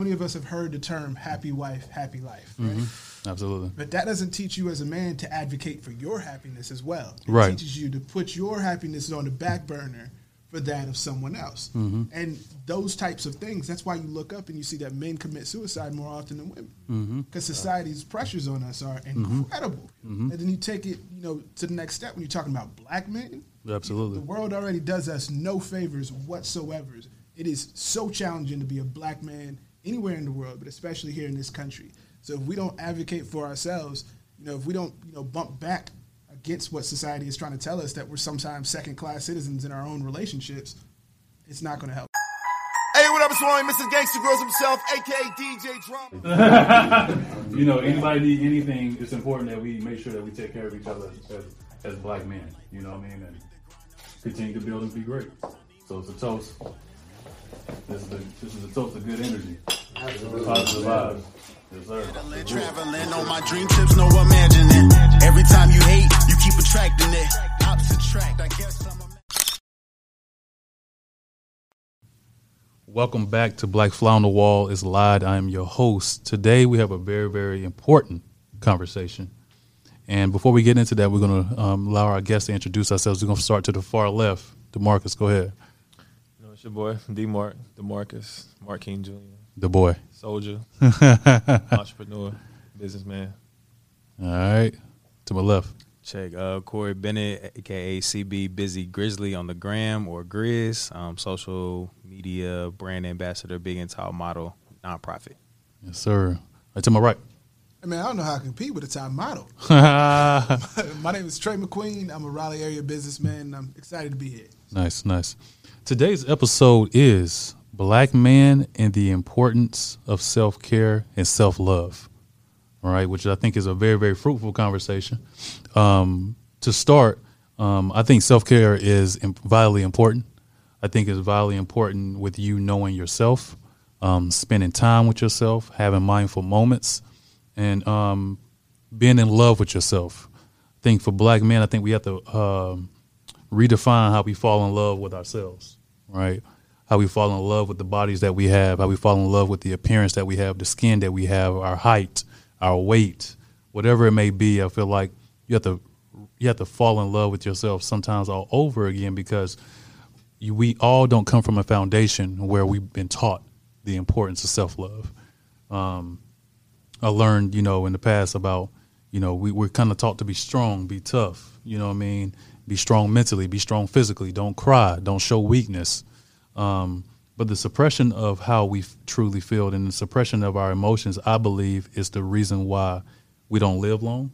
Many of us have heard the term happy wife, happy life, right? Mm-hmm. Absolutely. But that doesn't teach you as a man to advocate for your happiness as well. It Right. teaches you to put your happiness on the back burner for that of someone else. Mm-hmm. And those types of things, that's why you look up and you see that men commit suicide more often than women. Mm-hmm. Because society's pressures on us are incredible. Mm-hmm. And then you take it, you know, to the next step when you're talking about black men. Absolutely. The world already does us no favors whatsoever. It is so challenging to be a black man anywhere in the world, but especially here in this country. So if we don't advocate for ourselves, you know, if we don't, you know, bump back against what society is trying to tell us that we're sometimes second class citizens in our own relationships, it's not going to help. Hey, what up, it's Warren, Mr. Gangsta Grillz himself, aka DJ Drama. You know, anybody need anything, it's important that we make sure that we take care of each other as, as black men. You know what I mean? And continue to build and be great. So it's a toast. This is a, this is a toast of good energy. Positive vibes. Yes, sir. Traveling on my dream trips, no imagining. Every time you hate, you keep attracting it. Opposite attract, I guess I'm a Welcome back to Black Fly on the Wall is Lied. I am your host. Today we have a very, very important conversation. And before we get into that, we're going to um, allow our guests to introduce ourselves. We're going to start to the far left. DeMarcus, go ahead. You it's your boy, D Mark, DeMarcus, Mark King Jr., The boy. soldier, entrepreneur, businessman. All right. To my left. Check uh, Corey Bennett, aka CB Busy Grizzly on the gram or Grizz, um, social media brand ambassador, big and tall model, nonprofit. Yes, sir. Right to my right. I mean, I don't know how I compete with a top model. My name is Trey McQueen. I'm a Raleigh area businessman, and I'm excited to be here. Nice, nice. Today's episode is Black Man and the Importance of Self Care and Self Love. All right, which I think is a very, very fruitful conversation. Um, to start, um, I think self care is vitally important. I think it's vitally important with you knowing yourself, um, spending time with yourself, having mindful moments, and um, being in love with yourself. I think for black men, I think we have to um, redefine how we fall in love with ourselves, right? How we fall in love with the bodies that we have, how we fall in love with the appearance that we have, the skin that we have, our height, our weight, whatever it may be. I feel like you have to you have to fall in love with yourself sometimes all over again because you, we all don't come from a foundation where we've been taught the importance of self love. Um, I learned, you know, in the past about, you know, we, we're kind of taught to be strong, be tough, you know what I mean? Be strong mentally, be strong physically, don't cry, don't show weakness. Um, but the suppression of how we f- truly feel and the suppression of our emotions, I believe, is the reason why we don't live long.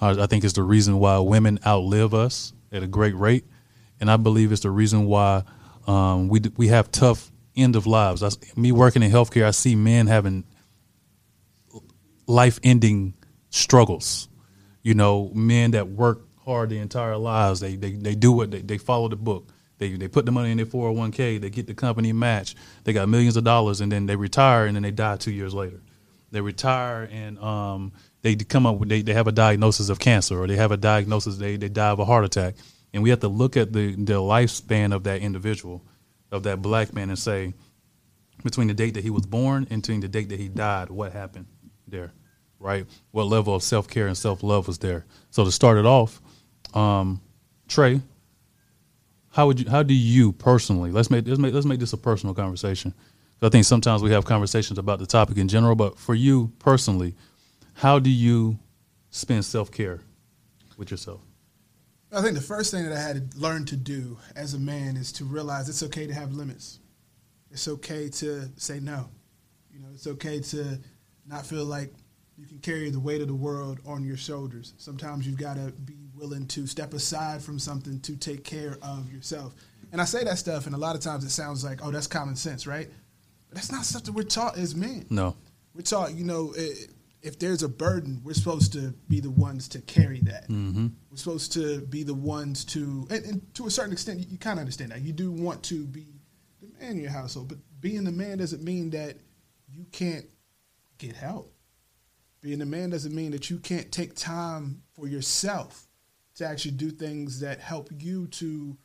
I think it's the reason why women outlive us at a great rate. And I believe it's the reason why um, we, d- we have tough end of lives. I me working in healthcare, I see men having life ending struggles. You know, men that work hard their entire lives, they they, they do what they, they follow the book. They they put the money in their 401k, they get the company match, they got millions of dollars, and then they retire and then they die two years later. They retire and um, they come up with they, they have a diagnosis of cancer or they have a diagnosis they, they die of a heart attack. And we have to look at the the lifespan of that individual, of that black man and say, between the date that he was born and between the date that he died, what happened there, right? What level of self care and self love was there? So to start it off, um, Trey, how would you? How do you personally? Let's make let's make let's make this a personal conversation. I think sometimes we have conversations about the topic in general, but for you personally, how do you spend self care with yourself? I think the first thing that I had to learn to do as a man is to realize it's okay to have limits. It's okay to say no. You know, it's okay to not feel like you can carry the weight of the world on your shoulders. Sometimes you've got to be willing to step aside from something to take care of yourself. And I say that stuff, and a lot of times it sounds like, oh, that's common sense, right? But that's not something we're taught as men. No, We're taught, you know, if there's a burden, we're supposed to be the ones to carry that. Mm-hmm. We're supposed to be the ones to, and, and to a certain extent, you, you kind of understand that. You do want to be the man in your household, but being the man doesn't mean that you can't get help. Being a man doesn't mean that you can't take time for yourself to actually do things that help you to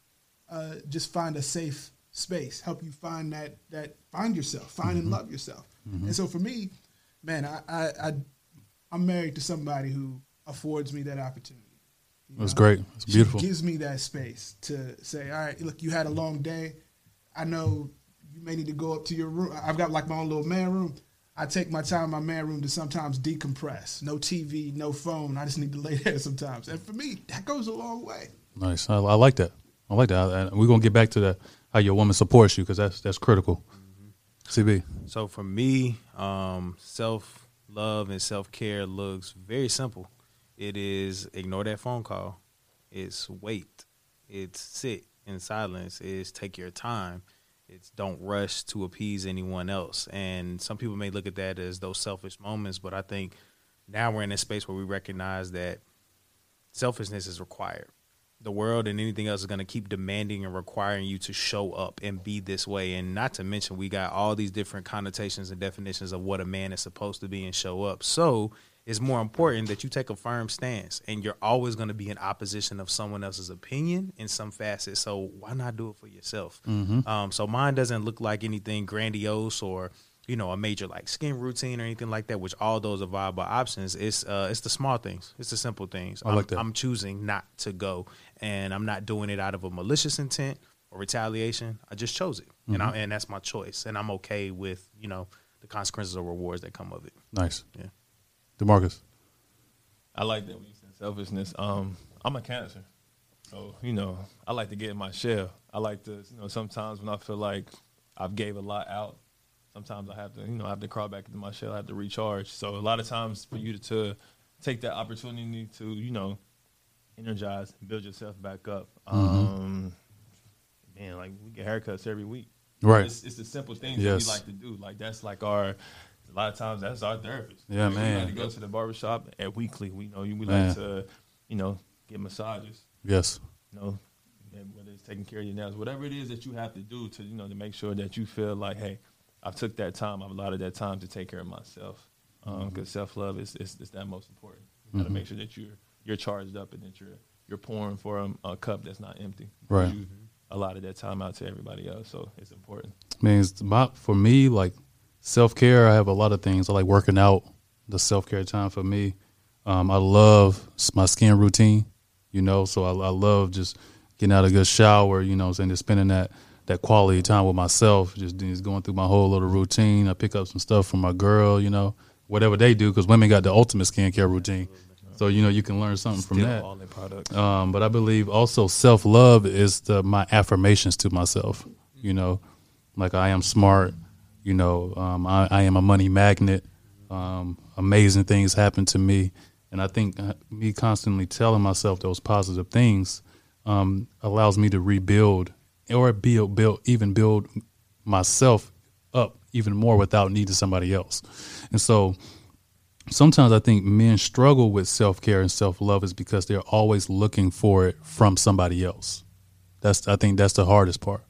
uh, just find a safe space, help you find that that find yourself, find and love yourself. And so for me, man, I, I, I I'm married to somebody who affords me that opportunity. You That's know? great. That's She beautiful. gives me that space to say, all right, look, you had a long day. I know you may need to go up to your room. I've got like my own little man room. I take my time in my man room to sometimes decompress. No TV, no phone. I just need to lay there sometimes. And for me, that goes a long way. Nice. I, I like that. I like that. I- I- we're gonna get back to that how your woman supports you because that's that's critical. CB. So for me, um, self love and self care looks very simple. It is ignore that phone call. It's wait. It's sit in silence. It's take your time. It's don't rush to appease anyone else. And some people may look at that as those selfish moments, but I think now we're in a space where we recognize that selfishness is required. The world and anything else is going to keep demanding and requiring you to show up and be this way. And not to mention, we got all these different connotations and definitions of what a man is supposed to be and show up. So it's more important that you take a firm stance and you're always going to be in opposition of someone else's opinion in some facet. So why not do it for yourself? Um, so mine doesn't look like anything grandiose or you know, a major like skin routine or anything like that, which all those are viable options. It's uh, it's the small things, it's the simple things. I like I'm, that. I'm choosing not to go, and I'm not doing it out of a malicious intent or retaliation. I just chose it, and Mm-hmm. I, and that's my choice, and I'm okay with you know the consequences or rewards that come of it. Nice. Yeah. Demarcus. I like that when you said selfishness. Um, I'm a cancer, so you know I like to get in my shell. I like to, you know, sometimes when I feel like I've gave a lot out, sometimes I have to, you know, I have to crawl back into my shell. I have to recharge. So a lot of times for you to, to take that opportunity to, you know, energize, build yourself back up. Um, man, like we get haircuts every week. Right. It's, it's the simple things Yes. that we like to do. Like that's like our. A lot of times that's our therapist. Yeah, man. We like to go to the barbershop at weekly. We know you. we Man. like to, you know, get massages. Yes. You know, whether it's taking care of your nails, whatever it is that you have to do to, you know, to make sure that you feel like, hey, I've took that time, I've allotted that time to take care of myself. Because Mm-hmm. self love is, is is that most important. You got to make sure that you're you're charged up and that you're you're pouring for a, a cup that's not empty. Right. You of that time out to everybody else, so it's important. means my, for me, like self care, I have a lot of things. I like working out, the self care time for me. Um, I love my skin routine, you know, so I, I love just getting out a good shower, you know, I'm saying just spending that that quality time with myself, just, just going through my whole little routine. I pick up some stuff from my girl, you know, whatever they do, because women got the ultimate skincare routine. So you know you can learn something from that. all their products. Um, but I believe also self love is the my affirmations to myself. You know, like I am smart. You know, um, I, I am a money magnet. Um, amazing things happen to me, and I think uh, me constantly telling myself those positive things um, allows me to rebuild or build, build, even build myself up even more without needing somebody else. And so sometimes I think men struggle with self care and self love is because they're always looking for it from somebody else. That's I think that's the hardest part.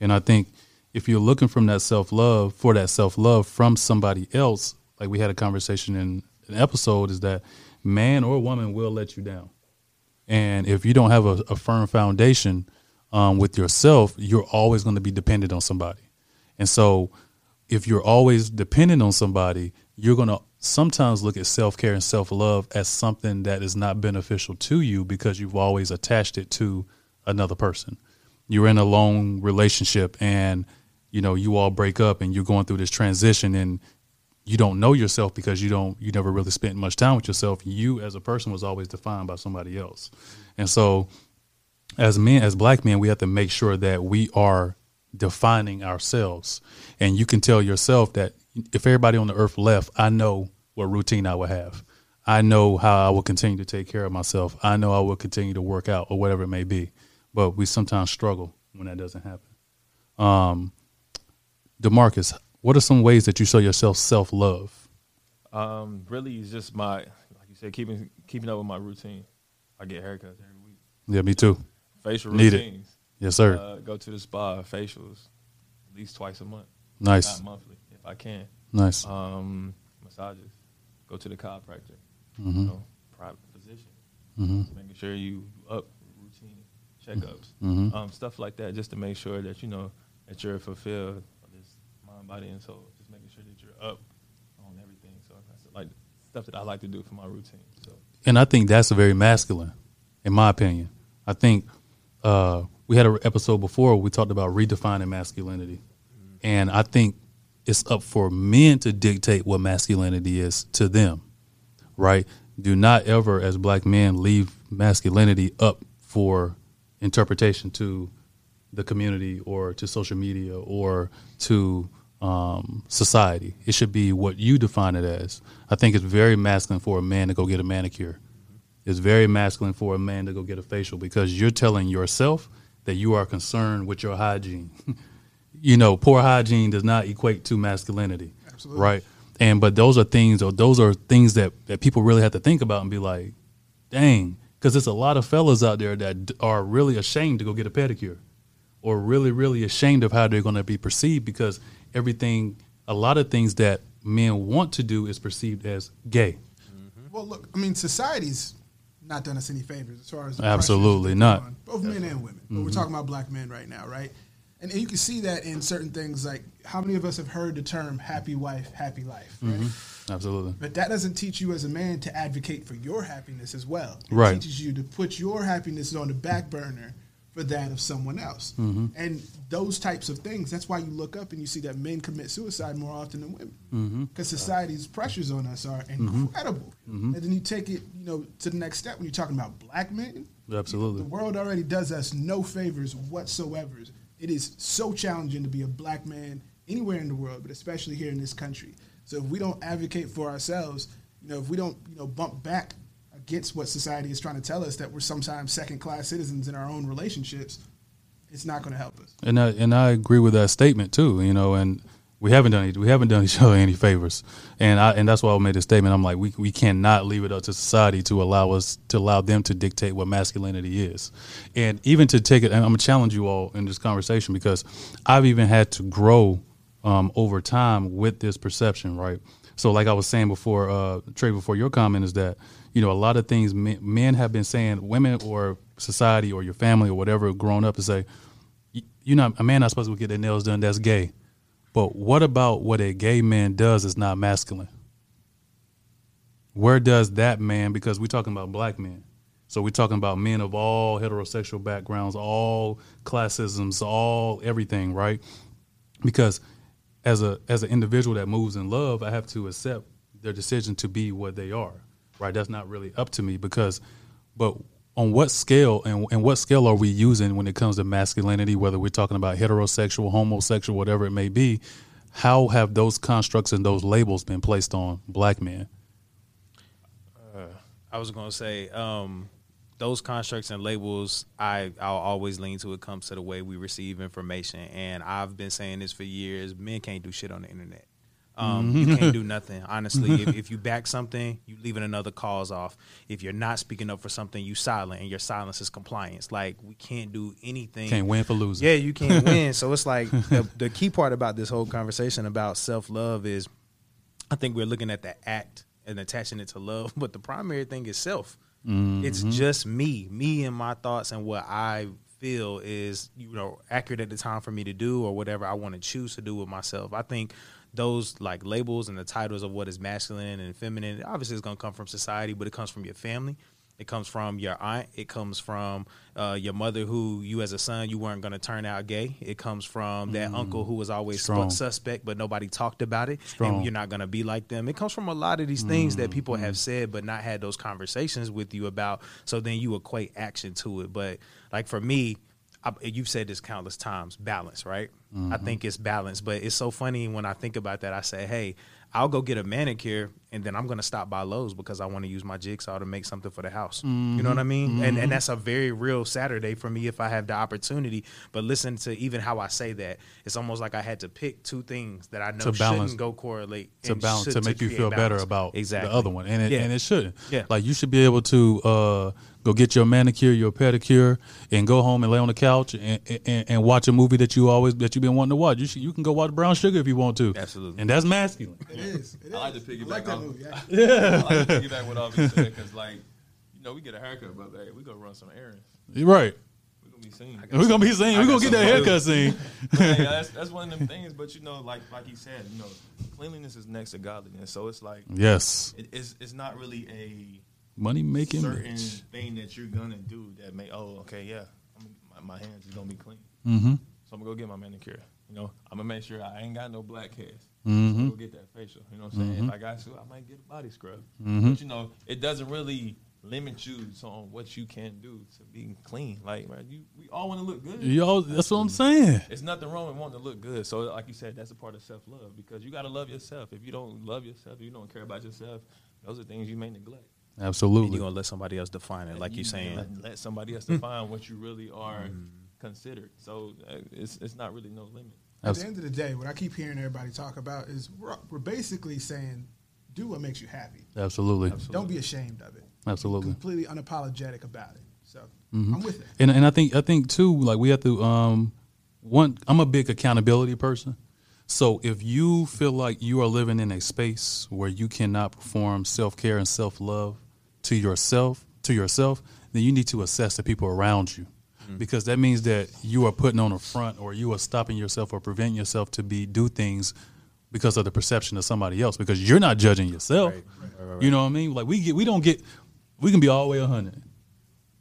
And I think if you're looking from that self love for that self love from somebody else, like we had a conversation in an episode, is that man or woman will let you down. And if you don't have a, a firm foundation um, with yourself, you're always going to be dependent on somebody. And so, if you're always dependent on somebody, you're going to sometimes look at self care and self love as something that is not beneficial to you because you've always attached it to another person. You're in a long relationship and you know you all break up and you're going through this transition and you don't know yourself because you don't you never really spent much time with yourself. You as a person was always defined by somebody else. And so as men as black men we have to make sure that we are defining ourselves and you can tell yourself that if everybody on the earth left i know what routine i would have i know how i will continue to take care of myself i know i will continue to work out or whatever it may be but we sometimes struggle when that doesn't happen um demarcus what are some ways that you show yourself self-love Um, really, it's just my like you said, keeping keeping up with my routine. I get haircuts every week. Yeah, me too. Facial Need it. routines. Yes, sir. Uh, go to the spa, facials, at least twice a month. nice, Not monthly, if I can. nice. Um, massages. Go to the chiropractor. Mm-hmm. You know, private physician. Mm-hmm. Making sure you up checkups, Mhm. um, stuff like that, just to make sure that you know that you're fulfilled this mind, body, and soul. Just making sure that you're up on everything. So that's like stuff that I like to do for my routine. So and I think that's very masculine, in my opinion. I think uh, we had an episode before we talked about redefining masculinity, and I think it's up for men to dictate what masculinity is to them, right? Do not ever, as black men, leave masculinity up for interpretation to the community or to social media or to um, society. It should be what you define it as. I think it's very masculine for a man to go get a manicure. It's very masculine for a man to go get a facial because you're telling yourself that you are concerned with your hygiene. you know, poor hygiene does not equate to masculinity. Absolutely. Right. And but those are things or those are things that, that people really have to think about and be like, dang, because there's a lot of fellas out there that are really ashamed to go get a pedicure or really, really ashamed of how they're going to be perceived because everything, a lot of things that men want to do is perceived as gay. Well, look, I mean, society's not done us any favors as far as Absolutely not. on both men and women. Mm-hmm. we're talking about black men right now, right? And, and you can see that in certain things, like how many of us have heard the term "happy wife, happy life"? Right? Mm-hmm. Absolutely. But that doesn't teach you as a man to advocate for your happiness as well. It Right. teaches you to put your happiness on the back burner for that of someone else. Mm-hmm. And those types of things, that's why you look up and you see that men commit suicide more often than women. Mm-hmm. Because society's pressures on us are incredible. Mm-hmm. And then you take it, you know, to the next step when you're talking about black men. Absolutely. The world already does us no favors whatsoever. It is so challenging to be a black man anywhere in the world, but especially here in this country. So if we don't advocate for ourselves, you know, if we don't, you know, bump back against what society is trying to tell us that we're sometimes second class citizens in our own relationships, it's not going to help us. And I, and I agree with that statement too. You know, and we haven't done we haven't done each other any favors, and I and that's why I made a statement. I'm like, we we cannot leave it up to society to allow us to allow them to dictate what masculinity is, and even to take it. I'm gonna challenge you all in this conversation because I've even had to grow um, over time with this perception, right? So, like I was saying before, uh, Trey, before your comment is that you know a lot of things men, men have been saying, women or society or your family or whatever, grown up to say, you're not a man not supposed to get their nails done. That's gay. But what about what a gay man does is not masculine? Where does that man? Because we're talking about black men, so we're talking about men of all heterosexual backgrounds, all classisms, all everything, right? Because as a as an individual that moves in love, I have to accept their decision to be what they are, right? That's not really up to me because, but on what scale and, and what scale are we using when it comes to masculinity, whether we're talking about heterosexual, homosexual, whatever it may be, how have those constructs and those labels been placed on black men? I was gonna say, um, those constructs and labels, I I'll always lean to. It comes to the way we receive information, and I've been saying this for years. Men can't do shit on the internet. Um, you can't do nothing, honestly. if, if you back something, you leaving another cause off. If you're not speaking up for something, you silent, and your silence is compliance. Like we can't do anything. Can't win for losing. Yeah, you can't win. So it's like the, the key part about this whole conversation about self love is, I think we're looking at the act and attaching it to love, but the primary thing is self. It's mm-hmm. just me, me and my thoughts and what I feel is you know accurate at the time for me to do or whatever I want to choose to do with myself. I think those like labels and the titles of what is masculine and feminine obviously it's going to come from society, but it comes from your family. It comes from your aunt. It comes from uh, your mother, who you as a son you weren't going to turn out gay. It comes from that mm. uncle who was always Strong. suspect, but nobody talked about it, Strong. and you're not going to be like them. It comes from a lot of these things that people mm-hmm. have mm-hmm. said, but not had those conversations with you about. So then you equate action to it. But like for me, I, you've said this countless times: balance, right? I mm-hmm. think it's balanced. But it's so funny when I think about that. I say, hey, I'll go get a manicure and then I'm gonna stop by Lowe's because I want to use my jigsaw to make something for the house. You know what I mean? And and that's a very real Saturday for me if I have the opportunity. But listen to even how I say that, it's almost like I had to pick two things that I know To balance- shouldn't go correlate to balance should- to make you create feel better about exactly the other one, and it, Yeah. and it shouldn't. Yeah. like you should be able to uh, go get your manicure, your pedicure, and go home and lay on the couch and, and, and watch a movie that you always that you've been wanting to watch. You should, you can go watch Brown Sugar if you want to. Absolutely. and that's masculine. It is. It is. I like to piggyback I like that off- movie. Yeah. I like to piggyback what I've been because, like, you know, we get a haircut, but hey, we gonna run some errands. You're right. We're gonna be seen. We're gonna be saying I we're gonna get that haircut scene. Hey, that's that's one of them things. But you know, like like he said, you know, cleanliness is next to godliness. So it's like yes, it, it's it's not really a money making. certain bitch. thing that you're gonna do that may oh okay yeah I'm, my, my hands is gonna be clean. Mm-hmm. So I'm gonna go get my manicure. You know, I'm gonna make sure I ain't got no blackheads hairs. Mhm. So go get that facial. You know what I'm saying? Mm-hmm. If I got to, I might get a body scrub. But you know, it doesn't really limit you on what you can do to be clean. Like, man, you we all want to look good. Yo, that's what I'm saying. It's nothing wrong with wanting to look good. So, like you said, that's a part of self love because you got to love yourself. If you don't love yourself, you don't care about yourself. Those are things you may neglect. And Absolutely. you're gonna let somebody else define it, like you you're saying. let, let somebody else define what you really are considered. So uh, it's it's not really no limit. At the end of the day, what I keep hearing everybody talk about is we're, we're basically saying, do what makes you happy. Absolutely. Don't be ashamed of it. Absolutely. Completely unapologetic about it. So Mm-hmm. I'm with it. And and I think I think too, like we have to um one I'm a big accountability person. So if you feel like you are living in a space where you cannot perform self care and self love to yourself to yourself, then you need to assess the people around you. Mm-hmm. Because that means that you are putting on a front or you are stopping yourself or preventing yourself to be do things because of the perception of somebody else because you're not judging yourself. You know what I mean? Like we get we don't get we can be all the way 100.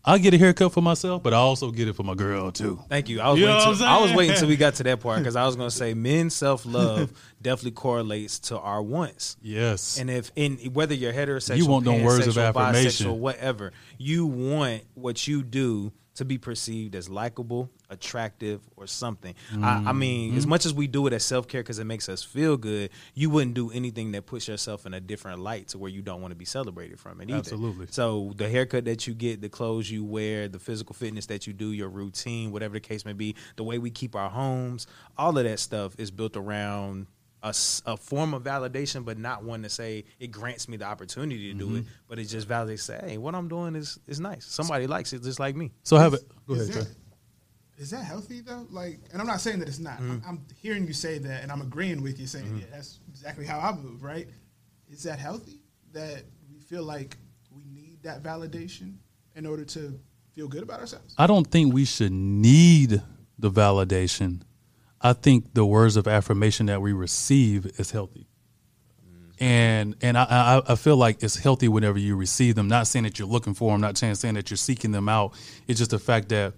I get a haircut for myself, but I also get it for my girl too. Thank you. I was You waiting. Till, I'm was waiting until we got to that part because I was going to say men's self love definitely correlates to our wants. Yes. And if in whether you're heterosexual, You want them words of affirmation. bisexual, whatever, you want what you do to be perceived as likable, attractive, or something. I, I mean, Mm-hmm. as much as we do it as self care because it makes us feel good, you wouldn't do anything that puts yourself in a different light to where you don't want to be celebrated from it either. Absolutely. So the haircut that you get, the clothes you wear, the physical fitness that you do, your routine, whatever the case may be, the way we keep our homes, all of that stuff is built around a form of validation, but not one to say it grants me the opportunity to do it, but it just validates. Say, hey, what I'm doing is is nice. Somebody likes it just like me. so have it. Go Is ahead, that, Trey. Is that healthy though? Like, and I'm not saying that it's not. Mm-hmm. I'm, I'm hearing you say that, and I'm agreeing with you saying, yeah, that's exactly how I move. Right? Is that healthy? That we feel like we need that validation in order to feel good about ourselves? I don't think we should need the validation. I think the words of affirmation that we receive is healthy. And and I, I I feel like it's healthy whenever you receive them. Not saying that you're looking for them, not saying saying that you're seeking them out. It's just the fact that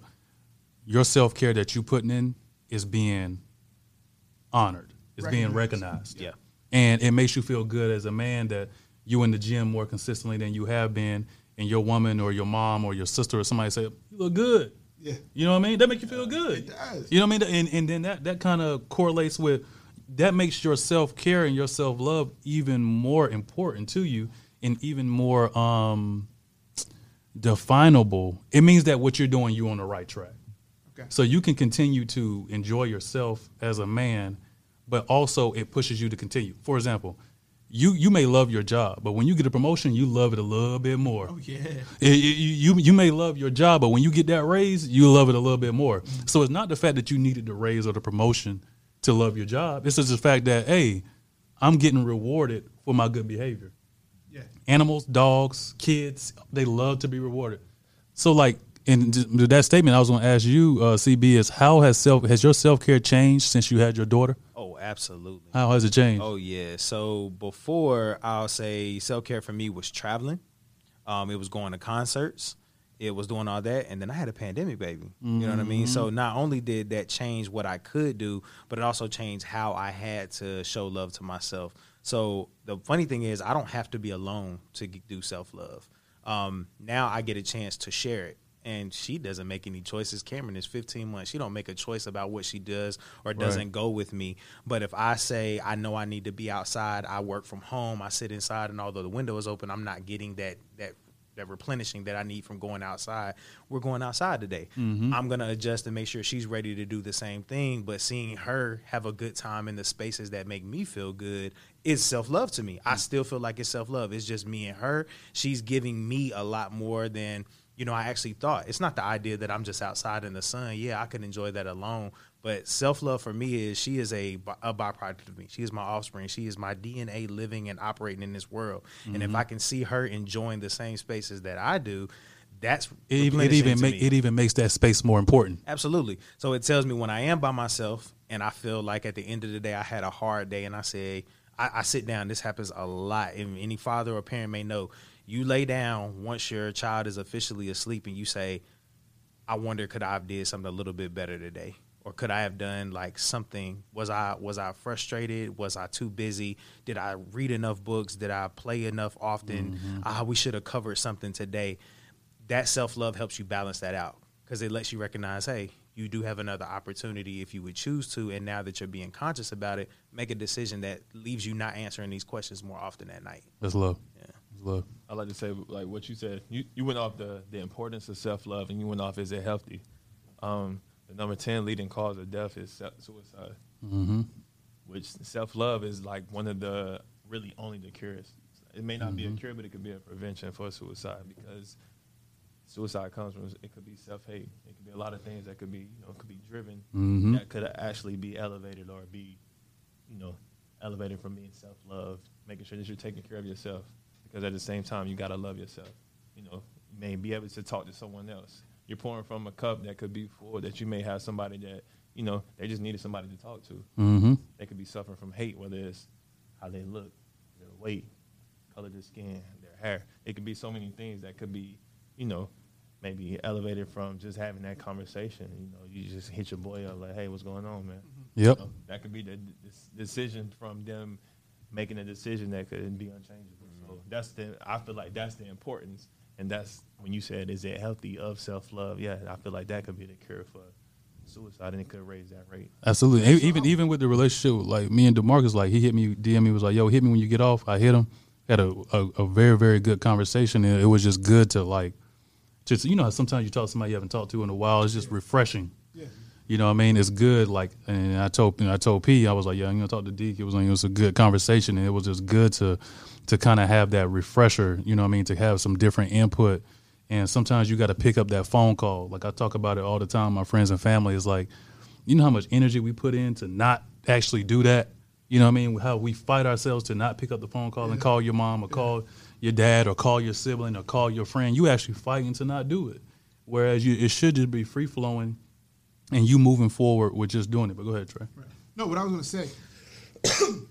your self care that you putting in is being honored. It's being Recognized. recognized. Yeah. And it makes you feel good as a man that you in the gym more consistently than you have been, and your woman or your mom or your sister or somebody say, You look good. Yeah. You know what I mean? That makes you feel good. It does. You know what I mean? And and then that that kind of correlates with that makes your self care and your self love even more important to you and even more um definable. It means that what you're doing, you're on the right track. So you can continue to enjoy yourself as a man, but also it pushes you to continue. For example, you you may love your job, but when you get a promotion, you love it a little bit more. Oh yeah. It- you, you you may love your job, but when you get that raise, you love it a little bit more. Mm-hmm. So it's not the fact that you needed the raise or the promotion to love your job. It's just the fact that hey, I'm getting rewarded for my good behavior. Yeah. Animals, dogs, kids, they love to be rewarded. So like th- that statement, I was going to ask you, uh, CB, is how has self has your self care changed since you had your daughter? Oh, absolutely. How has it changed? Oh yeah. So before I'll say self care for me was traveling. Um, it was going to concerts. It was doing all that, and then I had a pandemic baby. You know what I mean. So not only did that change what I could do, but it also changed how I had to show love to myself. So the funny thing is, I don't have to be alone to do self love. Um, now I get a chance to share it and she doesn't make any choices. Cameron is 15 months. She don't make a choice about what she does or doesn't go with me. But if I say I know I need to be outside, I work from home, I sit inside, and although the window is open, I'm not getting that that that replenishing that I need from going outside. We're going outside today. Mm-hmm. I'm gonna adjust and make sure she's ready to do the same thing. But seeing her have a good time in the spaces that make me feel good is self love to me. I mm. still feel like it's self love. It's just me and her. She's giving me a lot more than you know I actually thought. It's not the idea that I'm just outside in the sun. Yeah, I could enjoy that alone. But self love for me is she is a, a byproduct of me. She is my offspring. She is my DNA living and operating in this world. And if mm-hmm. I can see her enjoying the same spaces that I do, that's It even it even make me. it even makes that space more important. Absolutely. So it tells me when I am by myself and I feel like at the end of the day I had a hard day and I say I, I sit down. This happens a lot. And any father or parent may know. You lay down once your child is officially asleep and you say, I wonder could I have did something a little bit better today? Or could I have done like something? Was I was I frustrated? Was I too busy? Did I read enough books? Did I play enough often? Ah, we should have covered something today that self love helps you balance that out because it lets you recognize, hey, you do have another opportunity if you would choose to. And now that you're being conscious about it, make a decision that leaves you not answering these questions more often at night. That's love. Love. I like to say like what you said. You you went off the the importance of self love, and you went off is it healthy? Um, the number ten leading cause of death is suicide, Mm-hmm. which self love is like one of the really only the cures. It may not be a cure, but it could be a prevention for suicide because suicide comes from it could be self hate. It could be a lot of things that could be you know could be driven Mhm. that could actually be elevated or be you know elevated from being self love, making sure that you're taking care of yourself because at the same time you gotta love yourself. You know, you may be able to talk to someone else. You're pouring from a cup that could be full that you may have somebody that you know they just needed somebody to talk to. Mm-hmm. They could be suffering from hate, whether it's how they look, their weight, color of their skin, their hair. It could be so many things that could be, you know, maybe elevated from just having that conversation. You know, you just hit your boy up like, "Hey, what's going on, man?" Yep. You know, that could be the, the decision from them making a decision that could be unchangeable. So that's the I feel like that's the importance, and that's when you said, "Is it healthy of self love?" Yeah, I feel like that could be the cure for suicide, and it could raise that rate. Absolutely. Even even with the relationship, like me and Demarcus, like he hit me, DM me was like, "Yo, hit me when you get off." I hit him. Had a, a, a very very good conversation, and it was just good to like, just you know, sometimes you talk to somebody you haven't talked to in a while. It's just refreshing. Yeah. You know what I mean? It's good. Like, and I told you know, I told P, I was like, yeah, I'm gonna talk to Deke. It was it was a good conversation, and it was just good to to kind of have that refresher. You know what I mean? To have some different input, and sometimes you got to pick up that phone call. Like I talk about it all the time. My friends and family is like, you know how much energy we put in to not actually do that. You know what I mean? How we fight ourselves to not pick up the phone call and call your mom or call your dad or call your sibling or call your friend. You actually fighting to not do it. Whereas you, it should just be free flowing and you moving forward with just doing it. But go ahead, Trey. Right. No, what I was going to say.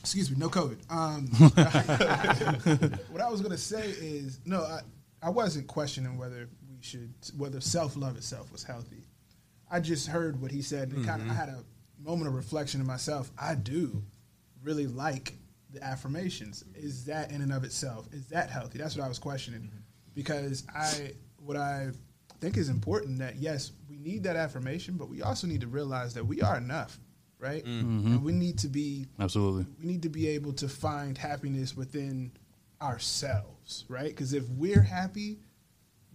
excuse me, no COVID. Um, what I was going to say is no, I, I wasn't questioning whether we should whether self love itself was healthy. I just heard what he said, and it kind of I had a moment of reflection in myself. I do really like the affirmations. Is that in and of itself is that healthy? That's what I was questioning because I what I think is important that yes, we need that affirmation, but we also need to realize that we are enough, right? Mm-hmm. Mm-hmm. And we need to be Absolutely. we need to be able to find happiness within ourselves, right? Because if we're happy,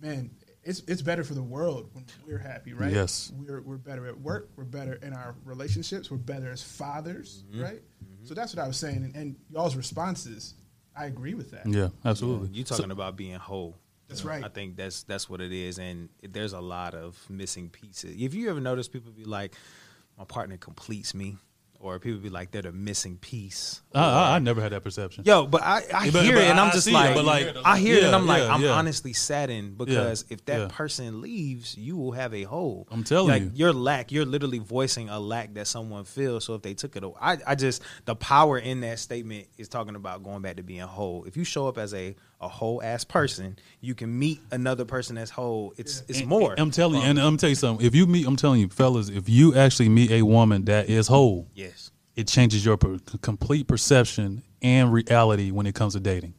man, it's it's better for the world when we're happy, right? Yes. we're we're better at work, we're better in our relationships, we're better as fathers, mm-hmm. right? So that's what I was saying, and, and y'all's responses, I agree with that. Yeah, absolutely. You talking about being whole. That's right. I think that's that's what it is, and there's a lot of missing pieces. If you ever notice, people be like, "My partner completes me," or people be like, "They're the missing piece." I, I, I never had that perception. Yo, but I, I Yeah, but- hear but it and I'm just see it, like, but like- I hear it Yeah, and I'm like, yeah, I'm yeah. honestly saddened because if that yeah. person leaves, you will have a hole. I'm telling you. like, you. your lack, you're literally voicing a lack that someone feels. So if they took it, away, I, I just the power in that statement is talking about going back to being whole. If you show up as a a whole ass person, you can meet another person that's whole. It's it's And- more. I'm telling you, and I'm telling you something. If you meet, I'm telling you, fellas, if you actually meet a woman that is whole, yes. It changes your per- complete perception and reality when it comes to dating.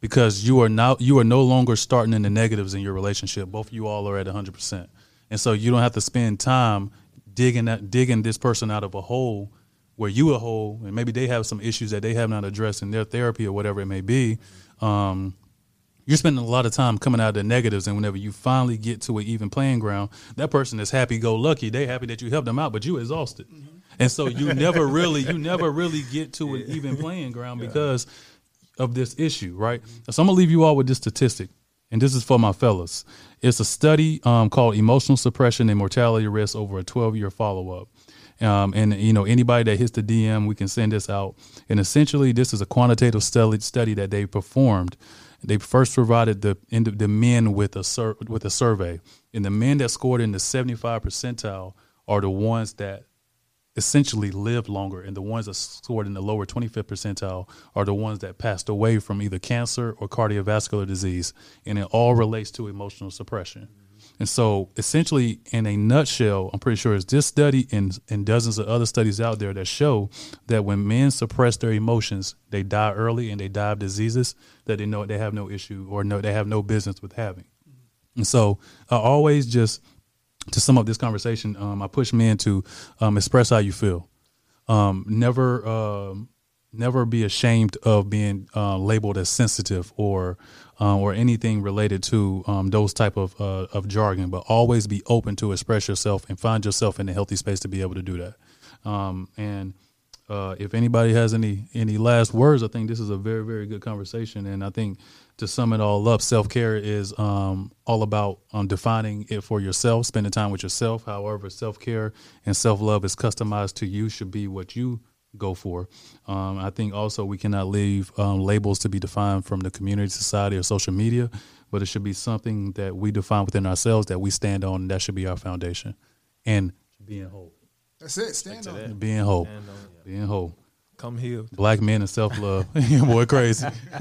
because you are now you are no longer starting in the negatives in your relationship. Both of you all are at 100%. And so you don't have to spend time digging that digging this person out of a hole where you a hole and maybe they have some issues that they have not addressed in their therapy or whatever it may be. Um, you're spending a lot of time coming out of the negatives and whenever you finally get to an even playing ground that person is happy go lucky they happy that you helped them out but you exhausted and so you never really you never really get to an even playing ground because of this issue right? So i'm gonna leave you all with this statistic and this is for my fellas. It's a study um, called emotional suppression and mortality risk over a 12 year follow-up. Um, and you know anybody that hits the dm we can send this out. And essentially this is a quantitative study, study that they performed. They first provided the the men with a sur- with a survey, and the men that scored in the 75 percentile are the ones that essentially live longer, and the ones that scored in the lower 25th percentile are the ones that passed away from either cancer or cardiovascular disease, and it all relates to emotional suppression. And so, essentially, in a nutshell, I'm pretty sure it's this study and, and dozens of other studies out there that show that when men suppress their emotions, they die early and they die of diseases that they know they have no issue or no they have no business with having. And so, I always just to sum up this conversation, um, I push men to um, express how you feel. Um, never, um, never be ashamed of being uh, labeled as sensitive or uh, or anything related to um, those type of uh, of jargon. But always be open to express yourself and find yourself in a healthy space to be able to do that. Um, and uh, if anybody has any any last words, I think this is a very very good conversation. And I think to sum it all up, self care is um, all about um, defining it for yourself, spending time with yourself. However, self care and self love is customized to you. Should be what you go for. Um, I think also we cannot leave um, labels to be defined from the community, society, or social media, but it should be something that we define within ourselves that we stand on. And that should be our foundation, and being whole. That's it. Stand on it. Being whole. Stand on it. Being whole. Come healed. Black men and self love. Boy, crazy.